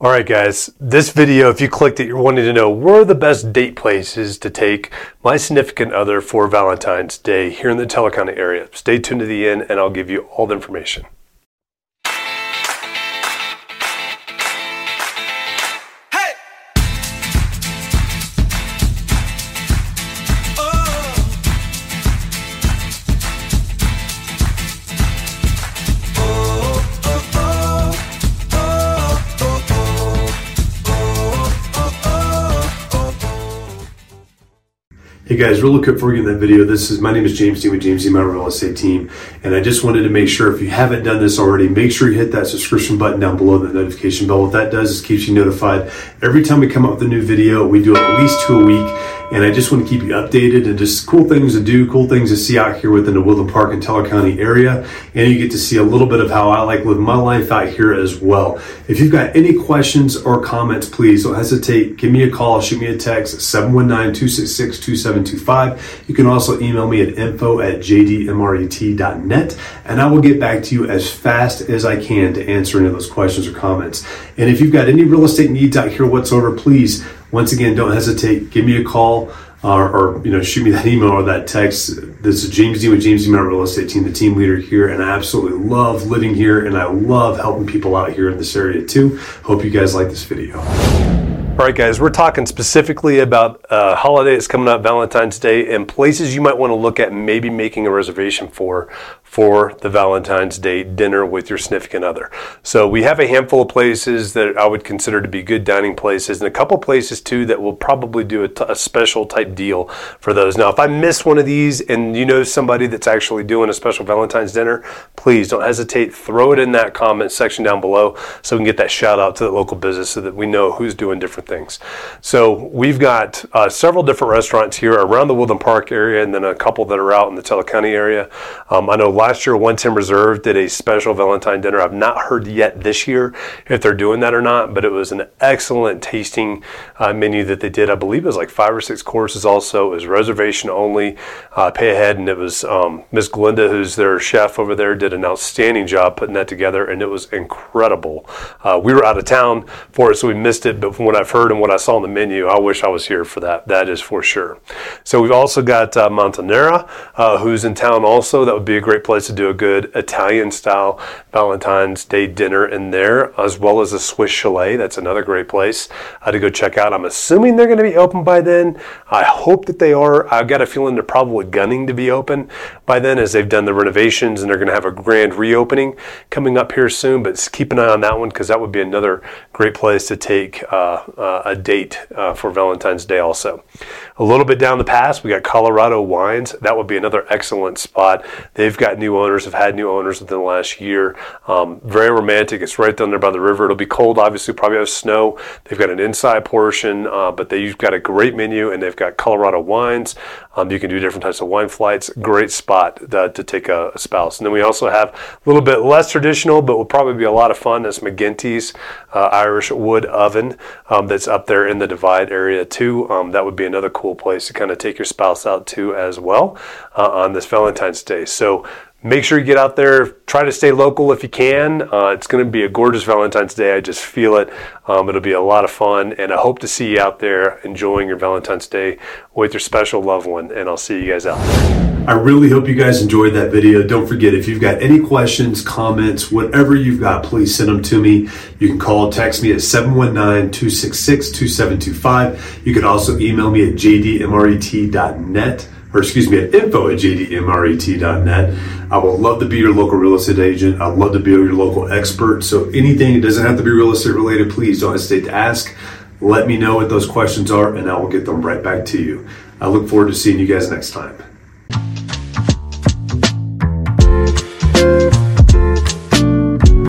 All right, guys, this video, if you clicked it, you're wanting to know where are the best date places to take my significant other for Valentine's Day here in the Teller County area. Stay tuned to the end and I'll give you all the information. Hey guys, real quick before we get in that video, this is my name is James Dean with James Dean Real Estate Team, and I just wanted to make sure if you haven't done this already, make sure you hit that subscription button down below the notification bell. What that does is keeps you notified every time we come up with a new video. We do at least two a week and I just want to keep you updated and just cool things to do, cool things to see out here within the Woodland Park and Teller County area. And you get to see a little bit of how I like live my life out here as well. If you've got any questions or comments, please don't hesitate. Give me a call, shoot me a text 719-266-2725. You can also email me at info at jdmret.net and I will get back to you as fast as I can to answer any of those questions or comments. And if you've got any real estate needs out here whatsoever, please once again, don't hesitate. Give me a call or, or, you know shoot me that email or that text. This is James Dean with James Dean Real Estate Team, the team leader here, and I absolutely love living here and I love helping people out here in this area too. Hope you guys like this video. All right, guys, we're talking specifically about uh, holiday that's coming up, Valentine's Day, and places you might want to look at maybe making a reservation for for the Valentine's Day dinner with your significant other. So we have a handful of places that I would consider to be good dining places, and a couple places too that will probably do a, t- a special type deal for those. Now, if I miss one of these and you know somebody that's actually doing a special Valentine's dinner, please don't hesitate. Throw it in that comment section down below so we can get that shout out to the local business so that we know who's doing different things. So we've got uh, several different restaurants here around the Woodland Park area, and then a couple that are out in the Teller County area. Um, I know last year, One Ten Reserve did a special Valentine dinner. I've not heard yet this year if they're doing that or not, but it was an excellent tasting uh, menu that they did. I believe it was like five or six courses also. It was reservation only, uh, pay ahead, and it was um, Miss Glinda, who's their chef over there, did an outstanding job putting that together, and it was incredible. Uh, we were out of town for it, so we missed it, but from what I've heard and what I saw on the menu, I wish I was here for that. That is for sure. So we've also got uh, Montanera, uh, who's in town also. That would be a great place to do a good Italian style Valentine's Day dinner in there, as well as a Swiss chalet. That's another great place uh, to go check out. I'm assuming they're going to be open by then. I hope that they are. I've got a feeling they're probably gunning to be open by then as they've done the renovations and they're going to have a grand reopening coming up here soon. But keep an eye on that one because that would be another great place to take uh, uh, a date uh, for Valentine's Day also. A little bit down the pass, we got Colorado Wines. That would be another excellent spot. They've got new owners, have had new owners within the last year. Um, very romantic. It's right down there by the river. It'll be cold, obviously, probably have snow. They've got an inside portion, uh, but they've got a great menu and they've got Colorado wines. Um, you can do different types of wine flights. Great spot to, to take a, a, spouse. And then we also have a little bit less traditional, but will probably be a lot of fun. That's McGinty's uh, Irish wood oven um, that's up there in the Divide area too. Um, that would be another cool place to kind of take your spouse out to as well uh, on this Valentine's Day. So make sure you get out there. Try to stay local if you can. Uh, it's going to be a gorgeous Valentine's Day. I just feel it. Um, it'll be a lot of fun, and I hope to see you out there enjoying your Valentine's Day with your special loved one. And I'll see you guys out there. I really hope you guys enjoyed that video. Don't forget, if you've got any questions, comments, whatever you've got, please send them to me. You can call, text me at 719-266-2725. You can also email me at jdmret.net or excuse me, at info at jdmret.net. I would love to be your local real estate agent. I'd love to be your local expert. So anything, it doesn't have to be real estate related, please don't hesitate to ask. Let me know what those questions are and I will get them right back to you. I look forward to seeing you guys next time.